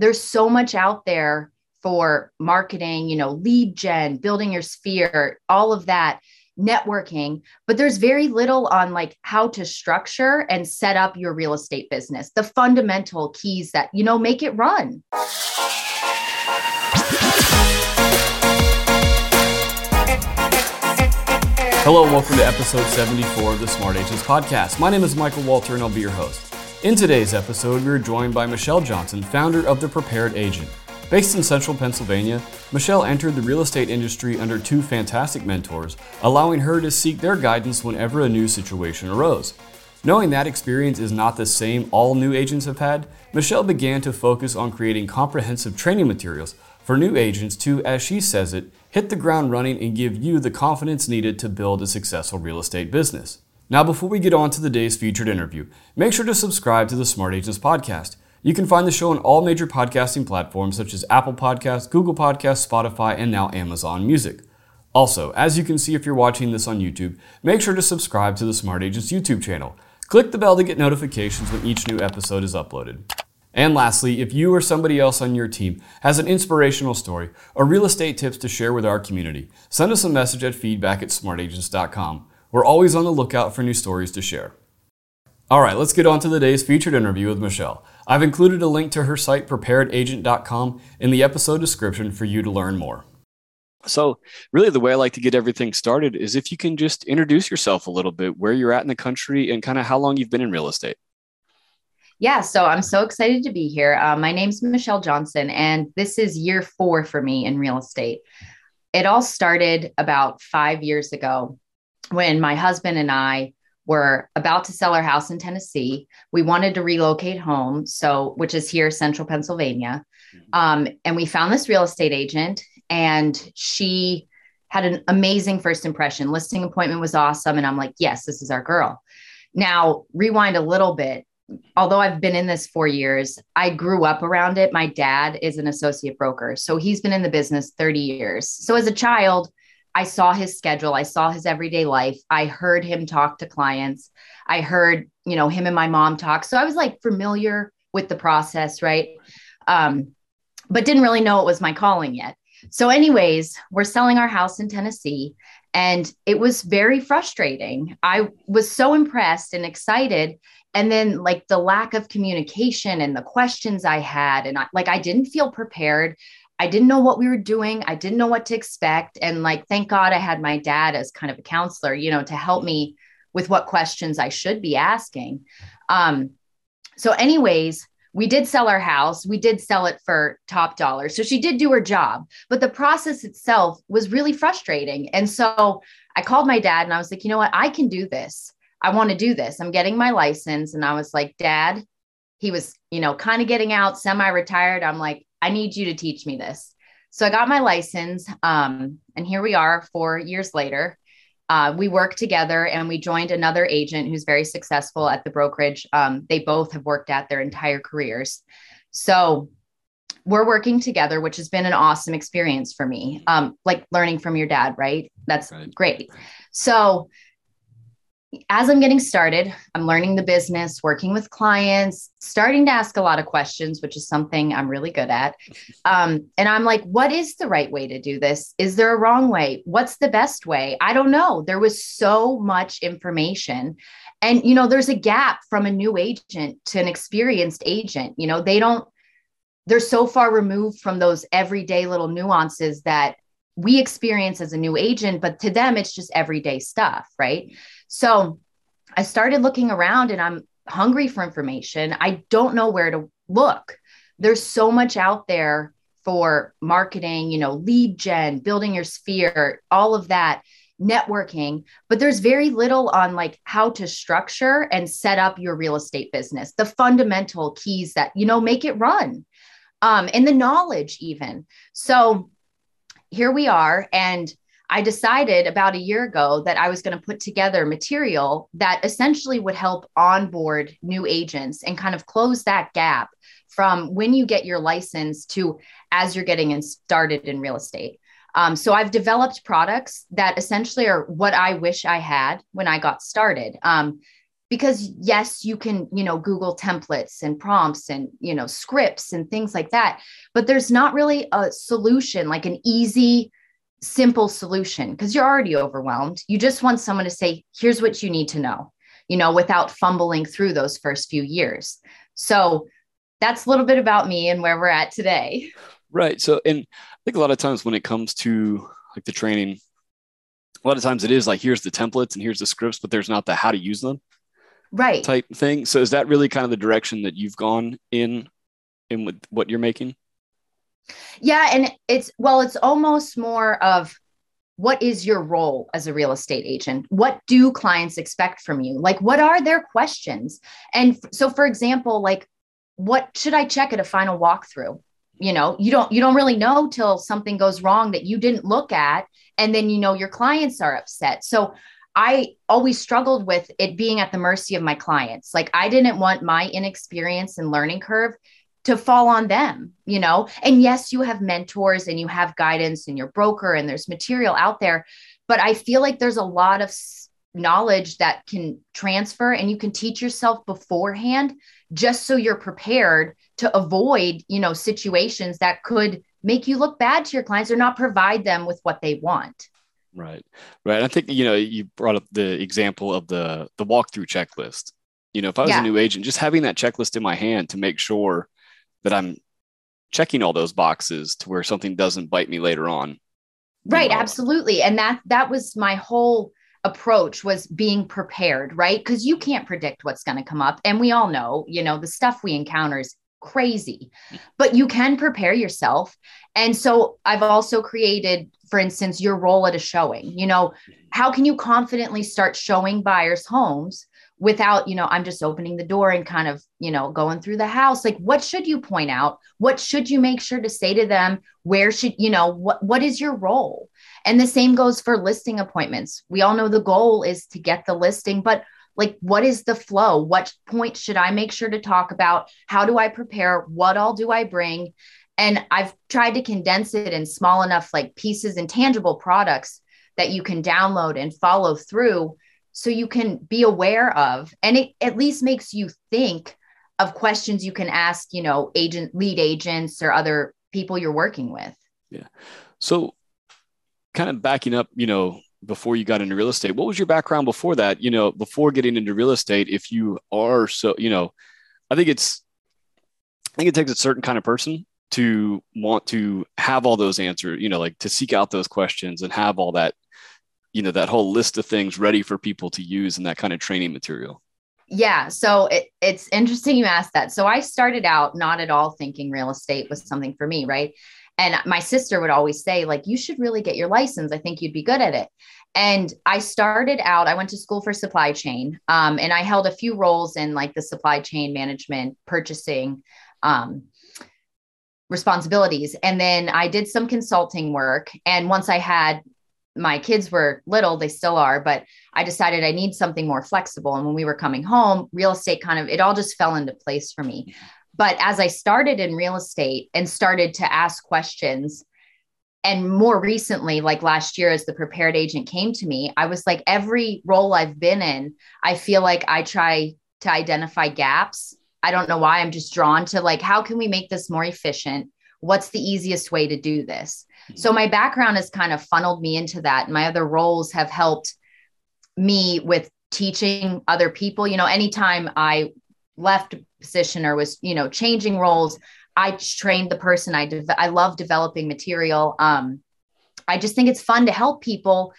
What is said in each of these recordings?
there's so much out there for marketing, you know, lead gen, building your sphere, all of that networking, but there's very little on like how to structure and set up your real estate business, the fundamental keys that, you know, make it run. Hello and welcome to episode 74 of the Smart Agents Podcast. My name is Michael Walter and I'll be your host. In today's episode, we are joined by Michelle Johnson, founder of The Prepared Agent. Based in central Pennsylvania, Michelle entered the real estate industry under two fantastic mentors, allowing her to seek their guidance whenever a new situation arose. Knowing that experience is not the same all new agents have had, Michelle began to focus on creating comprehensive training materials for new agents to, as she says it, hit the ground running and give you the confidence needed to build a successful real estate business. Now, before we get on to the day's featured interview, make sure to subscribe to the Smart Agents Podcast. You can find the show on all major podcasting platforms such as Apple Podcasts, Google Podcasts, Spotify, and now Amazon Music. Also, as you can see if you're watching this on YouTube, make sure to subscribe to the Smart Agents YouTube channel. Click the bell to get notifications when each new episode is uploaded. And lastly, if you or somebody else on your team has an inspirational story or real estate tips to share with our community, send us a message at feedback at smartagents.com. We're always on the lookout for new stories to share. All right, let's get on to the day's featured interview with Michelle. I've included a link to her site, preparedagent.com, in the episode description for you to learn more. So, really, the way I like to get everything started is if you can just introduce yourself a little bit, where you're at in the country, and kind of how long you've been in real estate. Yeah, so I'm so excited to be here. Uh, my name's Michelle Johnson, and this is year four for me in real estate. It all started about five years ago when my husband and I were about to sell our house in Tennessee. We wanted to relocate home, so which is here, central Pennsylvania. Mm-hmm. Um, and we found this real estate agent, and she had an amazing first impression. Listing appointment was awesome. And I'm like, yes, this is our girl. Now, rewind a little bit although I've been in this four years, I grew up around it. My dad is an associate broker. So he's been in the business 30 years. So as a child, I saw his schedule, I saw his everyday life. I heard him talk to clients. I heard, you know, him and my mom talk. So I was like familiar with the process, right? Um, but didn't really know it was my calling yet. So, anyways, we're selling our house in Tennessee, and it was very frustrating. I was so impressed and excited and then like the lack of communication and the questions i had and I, like i didn't feel prepared i didn't know what we were doing. I didn't know what to expect. And like thank god i had my dad as kind of a counselor you know to help me with what questions i should be asking. Um so anyways we did sell our house. We did sell it for top dollar so she did do her job but the process itself was really frustrating. And so i called my dad and i was like you know what? I can do this. I want to do this. I'm getting my license. And I was like, Dad, he was, you know, kind of getting out, semi retired. I'm like, I need you to teach me this. So I got my license. Um, and here we are four years later. Uh, we worked together and we joined another agent who's very successful at the brokerage. Um, they both have worked at their entire careers. So we're working together, which has been an awesome experience for me. Um, like learning from your dad, right? That's right. great. So as I'm getting started, I'm learning the business, working with clients, starting to ask a lot of questions, which is something I'm really good at. Um, and I'm like, what is the right way to do this? Is there a wrong way? What's the best way? I don't know. There was so much information. And, you know, there's a gap from a new agent to an experienced agent. You know, they don't, they're so far removed from those everyday little nuances that we experience as a new agent, but to them, it's just everyday stuff, right? So I started looking around and I'm hungry for information. I don't know where to look. There's so much out there for marketing, you know, lead gen, building your sphere, all of that networking, but there's very little on like how to structure and set up your real estate business, the fundamental keys that, you know, make it run. Um, and the knowledge even. So here we are and I decided about a year ago that I was going to put together material that essentially would help onboard new agents and kind of close that gap from when you get your license to as you're getting started in real estate. Um, so I've developed products that essentially are what I wish I had when I got started. Um, because yes you can you know google templates and prompts and you know scripts and things like that but there's not really a solution like an easy simple solution because you're already overwhelmed. You just want someone to say here's what you need to know you know without fumbling through those first few years. So that's a little bit about me and where we're at today. Right. So and i think a lot of times when it comes to like the training a lot of times it is like here's the templates and here's the scripts but there's not the how to use them right. type thing. So is that really kind of the direction that you've gone in in with what you're making yeah and it's well it's almost more of what is your role as a real estate agent? What do clients expect from you? Like what are their questions? And so for example like what should i check at a final walkthrough? You know you don't you don't really know till something goes wrong that you didn't look at and then you know your clients are upset. So I always struggled with it being at the mercy of my clients. Like I didn't want my inexperience and learning curve to fall on them, you know? And yes, you have mentors and you have guidance and your broker and there's material out there, but I feel like there's a lot of knowledge that can transfer and you can teach yourself beforehand just so you're prepared to avoid, you know, situations that could make you look bad to your clients or not provide them with what they want. Right. Right. I think, you know, you brought up the example of the the walkthrough checklist. You know, if I was yeah. a new agent, just having that checklist in my hand to make sure that I'm checking all those boxes to where something doesn't bite me later on. Right, know. absolutely. And that that was my whole approach was being prepared, right? Because you can't predict what's going to come up. And we all know, you know, the stuff we encounter is crazy, but you can prepare yourself. And so I've also created, for instance, your role at a showing. You know, how can you confidently start showing buyers homes without, you know, I'm just opening the door and kind of, you know, going through the house? Like, what should you point out? What should you make sure to say to them? Where should, you know, what, what is your role? And the same goes for listing appointments. We all know the goal is to get the listing, but like what is the flow what point should i make sure to talk about how do i prepare what all do i bring and i've tried to condense it in small enough like pieces and tangible products that you can download and follow through so you can be aware of and it at least makes you think of questions you can ask you know agent lead agents or other people you're working with yeah so kind of backing up you know before you got into real estate. What was your background before that? You know, before getting into real estate, if you are so, you know, I think it's, I think it takes a certain kind of person to want to have all those answers, you know, like to seek out those questions and have all that, you know, that whole list of things ready for people to use in that kind of training material. Yeah. So it, it's interesting you asked that. So I started out not at all thinking real estate was something for me, right? And my sister would always say, like, you should really get your license. I think you'd be good at it. And I started out, I went to school for supply chain. Um, and I held a few roles in like the supply chain management, purchasing, um, responsibilities. And then I did some consulting work. And once I had my kids were little, they still are, but I decided I need something more flexible. And when we were coming home, real estate kind of, it all just fell into place for me. But as I started in real estate and started to ask questions, and more recently, like last year, as the prepared agent came to me, I was like, every role I've been in, I feel like I try to identify gaps. I don't know why I'm just drawn to like, how can we make this more efficient? What's the easiest way to do this? So my background has kind of funneled me into that. My other roles have helped me with teaching other people. You know, anytime I left a position or was you know changing roles i trained the person. I de- i love developing material. Um i just think it's fun to help people.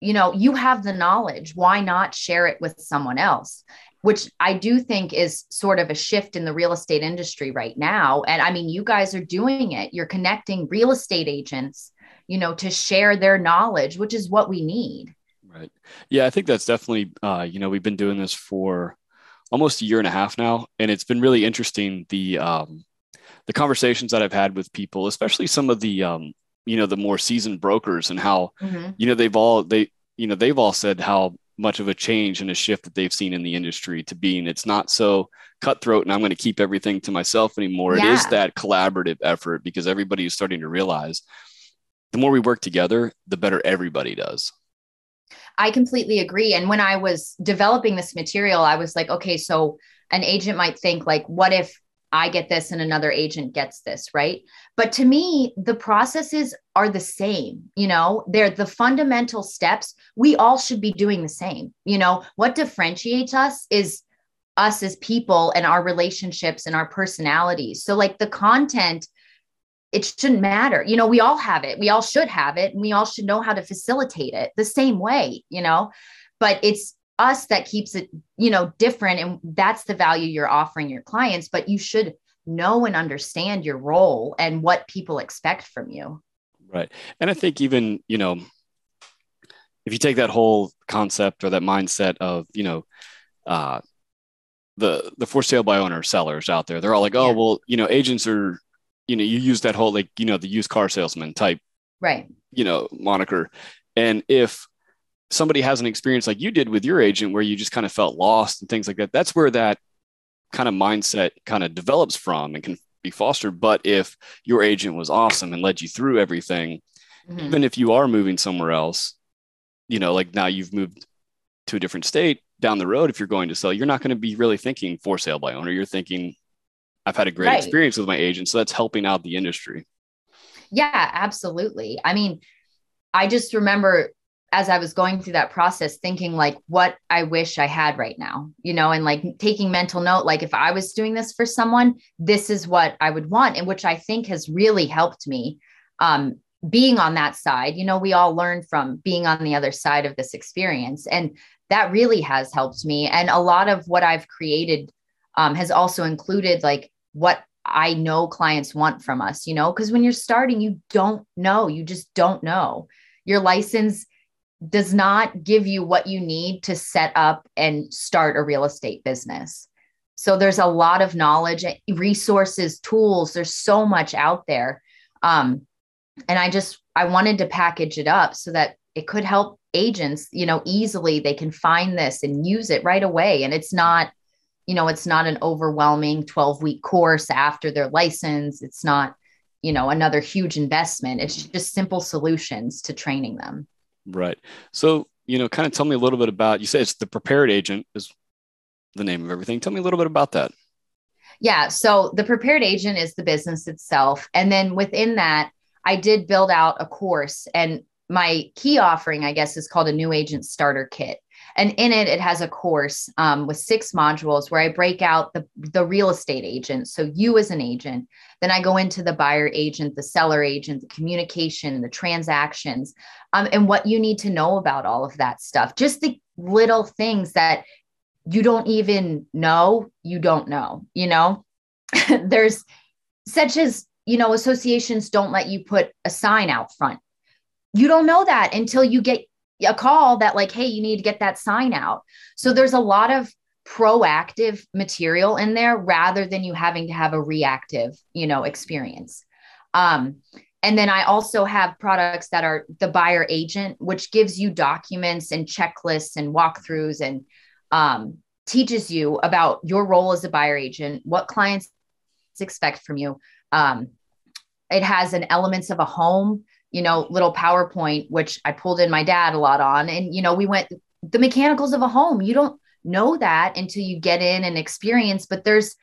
You know you have the knowledge. Why not share it with someone else which i do think is sort of a shift in the real estate industry right now. And i mean you guys are doing it. You're connecting real estate agents you know to share their knowledge which is what we need. Right. Yeah i think that's definitely uh, you know we've been doing this for almost a year and a half now, and it's been really interesting the um, the conversations that I've had with people, especially some of the um, you know the more seasoned brokers, and how mm-hmm. you know they've all they you know they've all said how much of a change and a shift that they've seen in the industry to being it's not so cutthroat and I'm going to keep everything to myself anymore. Yeah. It is that collaborative effort because everybody is starting to realize the more we work together, the better everybody does. I completely agree. And when I was developing this material, I was like, okay, so an agent might think like, what if I get this and another agent gets this, right? But to me, the processes are the same. You know, they're the fundamental steps. We all should be doing the same. You know, what differentiates us is us as people and our relationships and our personalities. So, like the content, it shouldn't matter. You know, we all have it. We all should have it. And we all should know how to facilitate it the same way, you know, but it's us that keeps it you know different and that's the value you're offering your clients but you should know and understand your role and what people expect from you. Right. And i think even you know if you take that whole concept or that mindset of you know uh the the for sale by owner sellers out there they're all like oh yeah. well you know agents are you know you use that whole like you know the used car salesman type right. you know moniker. And if somebody has an experience like you did with your agent where you just kind of felt lost and things like that that's where that kind of mindset kind of develops from and can be fostered but if your agent was awesome and led you through everything mm-hmm. even if you are moving somewhere else you know like now you've moved to a different state down the road if you're going to sell you're not going to be really thinking for sale by owner you're thinking i've had a great right. experience with my agent so that's helping out the industry yeah absolutely i mean i just remember as I was going through that process, thinking like what I wish I had right now, you know, and like taking mental note, like if I was doing this for someone, this is what I would want, and which I think has really helped me. Um, being on that side, you know, we all learn from being on the other side of this experience. And that really has helped me. And a lot of what I've created um, has also included like what I know clients want from us, you know, because when you're starting, you don't know, you just don't know. Your license does not give you what you need to set up and start a real estate business. So there's a lot of knowledge, resources, tools. There's so much out there. Um, and I just I wanted to package it up so that it could help agents, you know, easily they can find this and use it right away. And it's not, you know, it's not an overwhelming 12 week course after their license. It's not, you know, another huge investment. It's just simple solutions to training them. Right. So, you know, kind of tell me a little bit about, you say it's the prepared agent is the name of everything. Tell me a little bit about that. Yeah. So the prepared agent is the business itself. And then within that, I did build out a course and my key offering, I guess, is called a new agent starter kit. And in it, it has a course um, with six modules where I break out the, the real estate agent. So, you as an agent, then I go into the buyer agent, the seller agent, the communication, the transactions, um, and what you need to know about all of that stuff. Just the little things that you don't even know, you don't know, you know? There's such as, you know, associations don't let you put a sign out front. You don't know that until you get a call that like hey you need to get that sign out. So there's a lot of proactive material in there rather than you having to have a reactive you know experience. Um, and then i also have products that are the buyer agent which gives you documents and checklists and walkthroughs and um, teaches you about your role as a buyer agent what clients expect from you. Um, it has an elements of a home you know, little PowerPoint, which I pulled in my dad a lot on. And, you know, we went the mechanicals of a home. You don't know that until you get in and experience, but there's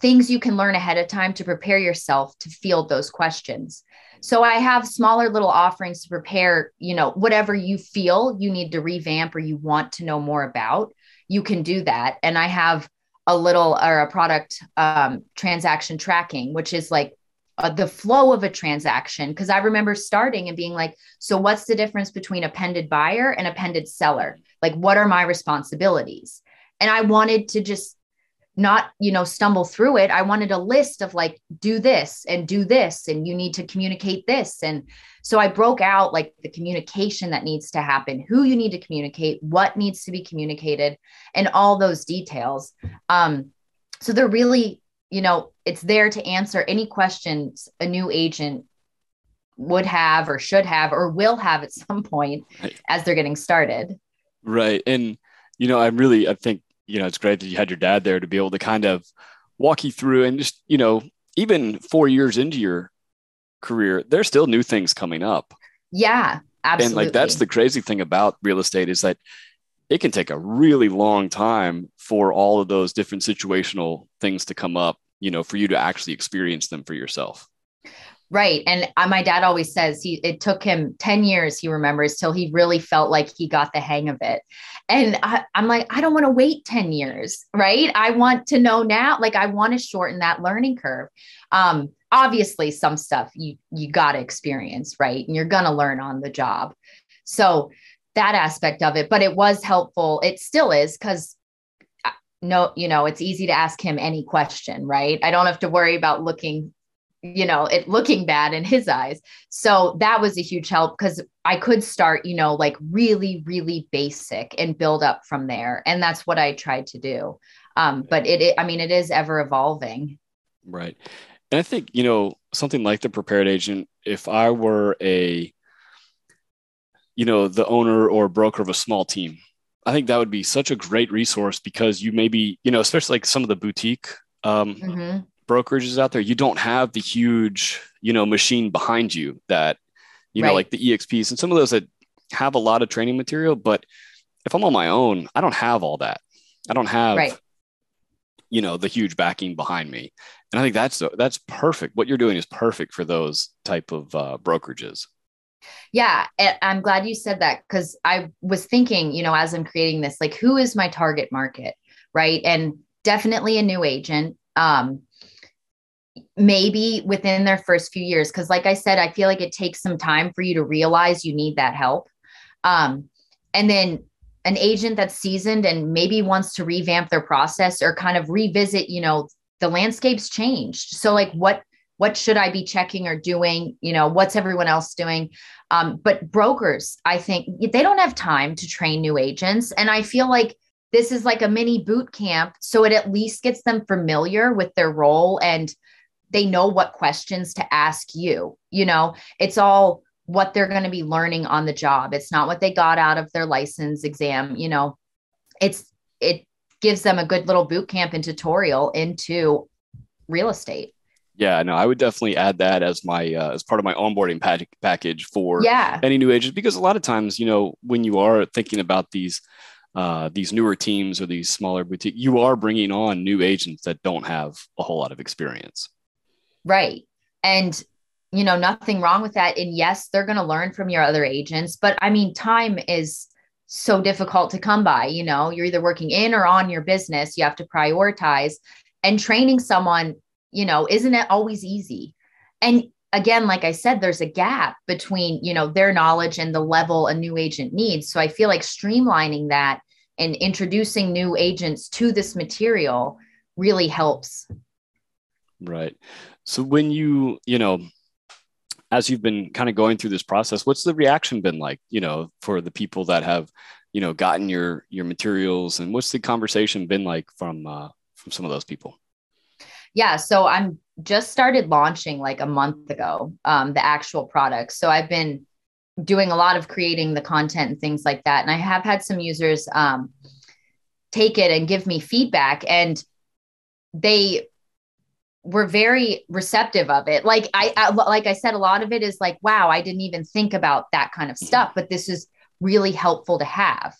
things you can learn ahead of time to prepare yourself to field those questions. So I have smaller little offerings to prepare, you know, whatever you feel you need to revamp or you want to know more about, you can do that. And I have a little or a product um, transaction tracking, which is like uh, the flow of a transaction. Because i remember starting and being like so what's the difference between a pended buyer and a pended seller? Like what are my responsibilities? And i wanted to just not you know stumble through it. I wanted a list of like do this and do this and you need to communicate this. And so i broke out like the communication that needs to happen who you need to communicate what needs to be communicated and all those details. Um so they're really you know, it's there to answer any questions a new agent would have or should have or will have at some point right. as they're getting started. Right. And, you know, I'm really, I think, you know, it's great that you had your dad there to be able to kind of walk you through and just, you know, even four years into your career, there's still new things coming up. Yeah, Absolutely. And like that's the crazy thing about real estate is that it can take a really long time for all of those different situational things to come up, you know, for you to actually experience them for yourself. Right. And uh, my dad always says he it took him 10 years, he remembers, till he really felt like he got the hang of it. And I, am like, I don't want to wait 10 years, right? I want to know now, like I want to shorten that learning curve. Um, obviously some stuff you you got to experience, right? And you're gonna learn on the job. So that aspect of it, but it was helpful. It still is because no, you know, it's easy to ask him any question, right? I don't have to worry about looking you know it looking bad in his eyes. So that was a huge help because i could start you know like really really basic and build up from there. And that's what i tried to do. Um, but it, it i mean it is ever evolving. Right. And i think you know something like the prepared agent if i were a you know the owner or broker of a small team i think that would be such a great resource because you maybe you know especially like some of the boutique um, mm-hmm brokerages out there, you don't have the huge, you know, machine behind you that, you right. know, like the EXPs and some of those that have a lot of training material. But if I'm on my own, I don't have all that. I don't have, right. you know, the huge backing behind me. And I think that's that's perfect. What you're doing is perfect for those type of uh, brokerages. Yeah, I'm glad you said that because I was thinking, you know, as I'm creating this, like, who is my target market, right? And definitely a new agent. Um, maybe within their first few years because like i said i feel like it takes some time for you to realize you need that help um, and then an agent that's seasoned and maybe wants to revamp their process or kind of revisit you know the landscape's changed so like what what should i be checking or doing you know what's everyone else doing um, but brokers i think they don't have time to train new agents and i feel like this is like a mini boot camp so it at least gets them familiar with their role and they know what questions to ask you. You know, it's all what they're going to be learning on the job. It's not what they got out of their license exam. You know, it's, it gives them a good little boot camp and tutorial into real estate. Yeah, no, I would definitely add that as my uh, as part of my onboarding pack- package for yeah. any new agents because a lot of times, you know, when you are thinking about these uh, these newer teams or these smaller boutique, you are bringing on new agents that don't have a whole lot of experience. Right. And, you know, nothing wrong with that. And yes, they're going to learn from your other agents. But I mean, time is so difficult to come by. You know, you're either working in or on your business, you have to prioritize. And training someone, you know, isn't it always easy? And again, like I said, there's a gap between, you know, their knowledge and the level a new agent needs. So I feel like streamlining that and introducing new agents to this material really helps. Right. So when you, you know, as you've been kind of going through this process, what's the reaction been like, you know, for the people that have, you know, gotten your your materials and what's the conversation been like from uh from some of those people? Yeah, so I'm just started launching like a month ago, um, the actual product. So I've been doing a lot of creating the content and things like that. And I have had some users um, take it and give me feedback, and they were very receptive of it. Like I, I, like I said, a lot of it is like, wow, I didn't even think about that kind of stuff, but this is really helpful to have.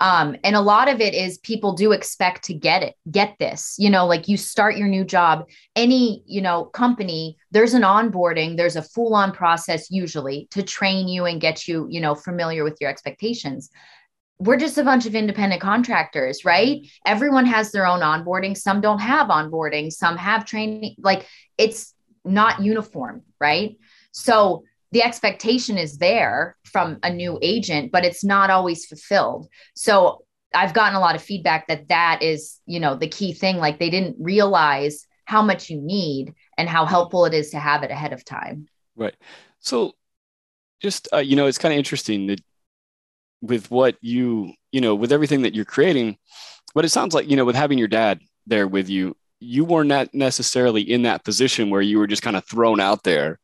Um, and a lot of it is people do expect to get it, get this, you know, like you start your new job, any, you know, company, there's an onboarding, there's a full on process usually to train you and get you, you know, familiar with your expectations we're just a bunch of independent contractors, right? Everyone has their own onboarding. Some don't have onboarding, some have training. Like it's not uniform, right? So the expectation is there from a new agent, but it's not always fulfilled. So I've gotten a lot of feedback that that is, you know, the key thing. Like they didn't realize how much you need and how helpful it is to have it ahead of time. Right. So just, uh, you know, it's kind of interesting that with what you you know with everything that you're creating but it sounds like you know with having your dad there with you you were not necessarily in that position where you were just kind of thrown out there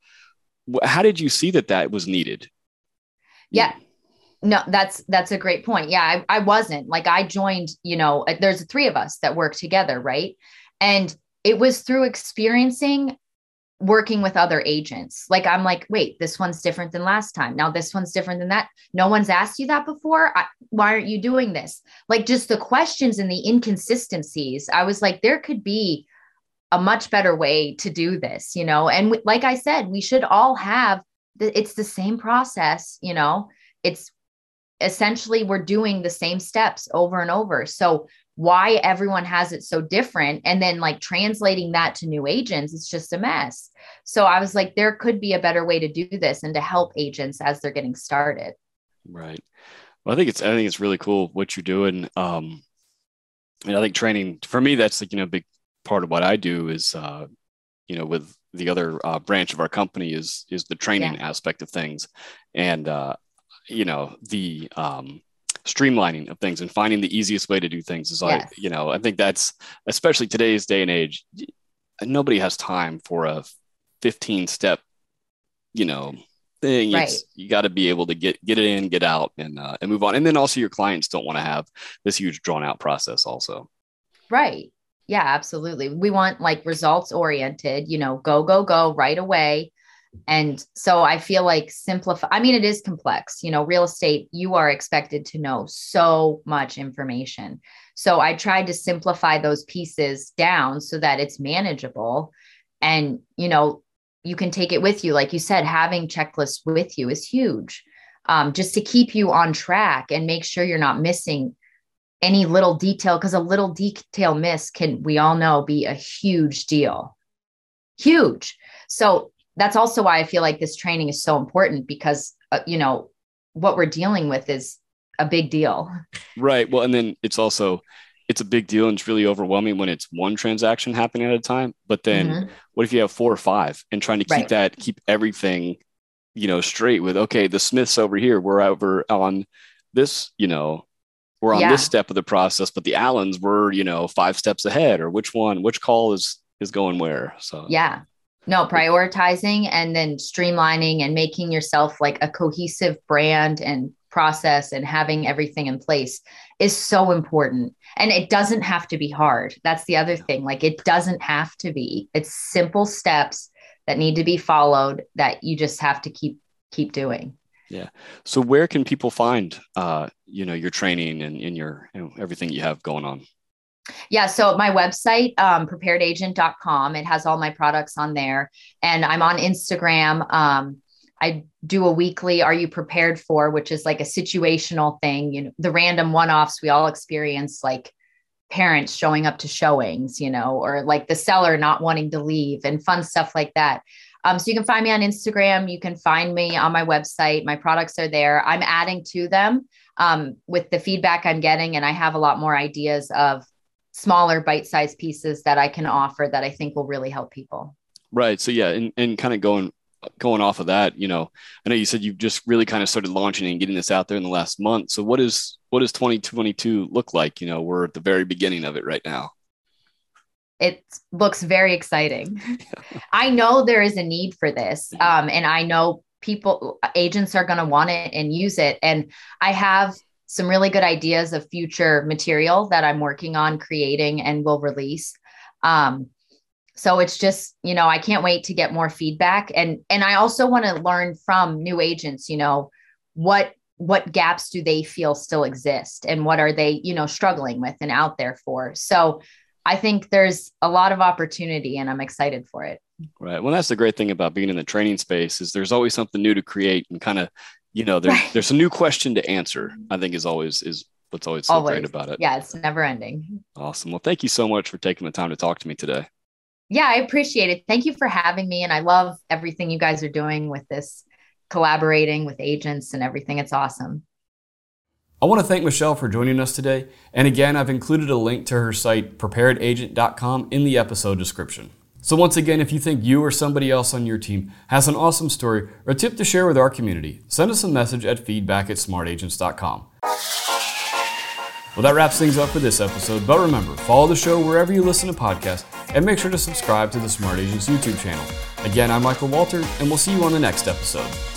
how did you see that that was needed yeah no that's that's a great point yeah I, I wasn't like i joined you know uh, there's three of us that work together right and it was through experiencing working with other agents. Like I'm like, wait, this one's different than last time. Now this one's different than that. No one's asked you that before. I, why aren't you doing this? Like just the questions and the inconsistencies. I was like, there could be a much better way to do this, you know. And w- like I said, we should all have the, it's the same process, you know. It's essentially we're doing the same steps over and over. So why everyone has it so different and then like translating that to new agents it's just a mess so i was like there could be a better way to do this and to help agents as they're getting started right well i think it's i think it's really cool what you're doing um and i think training for me that's like you know big part of what i do is uh you know with the other uh, branch of our company is is the training yeah. aspect of things. And uh you know the um streamlining of things and finding the easiest way to do things is like you know i think that's especially today's day and age nobody has time for a 15 step you know thing. Right. it's you got to be able to get get it in get out and uh, and move on. And then also your clients don't want to have this huge drawn out process also. Right yeah absolutely we want like results oriented you know go go go right away and so I feel like simplify. I mean, it is complex. You know, real estate, you are expected to know so much information. So I tried to simplify those pieces down so that it's manageable. And, you know, you can take it with you. Like you said, having checklists with you is huge um, just to keep you on track and make sure you're not missing any little detail because a little detail miss can, we all know, be a huge deal. Huge. So that's also why I feel like this training is so important because, uh, you know, what we're dealing with is a big deal. Right. Well, and then it's also, it's a big deal and it's really overwhelming when it's one transaction happening at a time. But then mm-hmm. what if you have four or five and trying to keep right. that, keep everything, you know, straight with, okay, the Smiths over here, we're over on this, you know, we're on yeah. this step of the process, but the Allens were, you know, five steps ahead or which one, which call is, is going where. So, yeah. No, prioritizing and then streamlining and making yourself like a cohesive brand and process and having everything in place is so important. And it doesn't have to be hard. That's the other thing. Like it doesn't have to be. It's simple steps that need to be followed that you just have to keep keep doing. Yeah. So where can people find uh, you know, your training and in your you know, everything you have going on? Yeah. So my website, um, preparedagent.com, it has all my products on there. And I'm on Instagram. Um, I do a weekly Are You Prepared For, which is like a situational thing. You know, the random one offs we all experience, like parents showing up to showings, you know, or like the seller not wanting to leave and fun stuff like that. Um, so you can find me on Instagram. You can find me on my website. My products are there. I'm adding to them um, with the feedback I'm getting, and I have a lot more ideas of smaller bite-sized pieces that I can offer that I think will really help people. Right. So yeah, and, and kind of going going off of that, you know, I know you said you've just really kind of started launching and getting this out there in the last month. So what is what does 2022 look like? You know, we're at the very beginning of it right now. It looks very exciting. I know there is a need for this. Um, and I know people agents are going to want it and use it. And I have some really good ideas of future material that I'm working on creating and will release. Um, so it's just, you know, I can't wait to get more feedback. And and I also want to learn from new agents, you know, what what gaps do they feel still exist and what are they, you know, struggling with and out there for. So I think there's a lot of opportunity and I'm excited for it. Right. Well, that's the great thing about being in the training space is there's always something new to create and kind of you know, there's right. there's a new question to answer. I think is always is what's always so always. great about it. Yeah, it's never ending. Awesome. Well, thank you so much for taking the time to talk to me today. Yeah, I appreciate it. Thank you for having me. And I love everything you guys are doing with this, collaborating with agents and everything. It's awesome. I want to thank Michelle for joining us today. And again, I've included a link to her site, preparedagent.com, in the episode description. So, once again, if you think you or somebody else on your team has an awesome story or a tip to share with our community, send us a message at feedback at smartagents.com. Well, that wraps things up for this episode, but remember, follow the show wherever you listen to podcasts and make sure to subscribe to the Smart Agents YouTube channel. Again, I'm Michael Walter, and we'll see you on the next episode.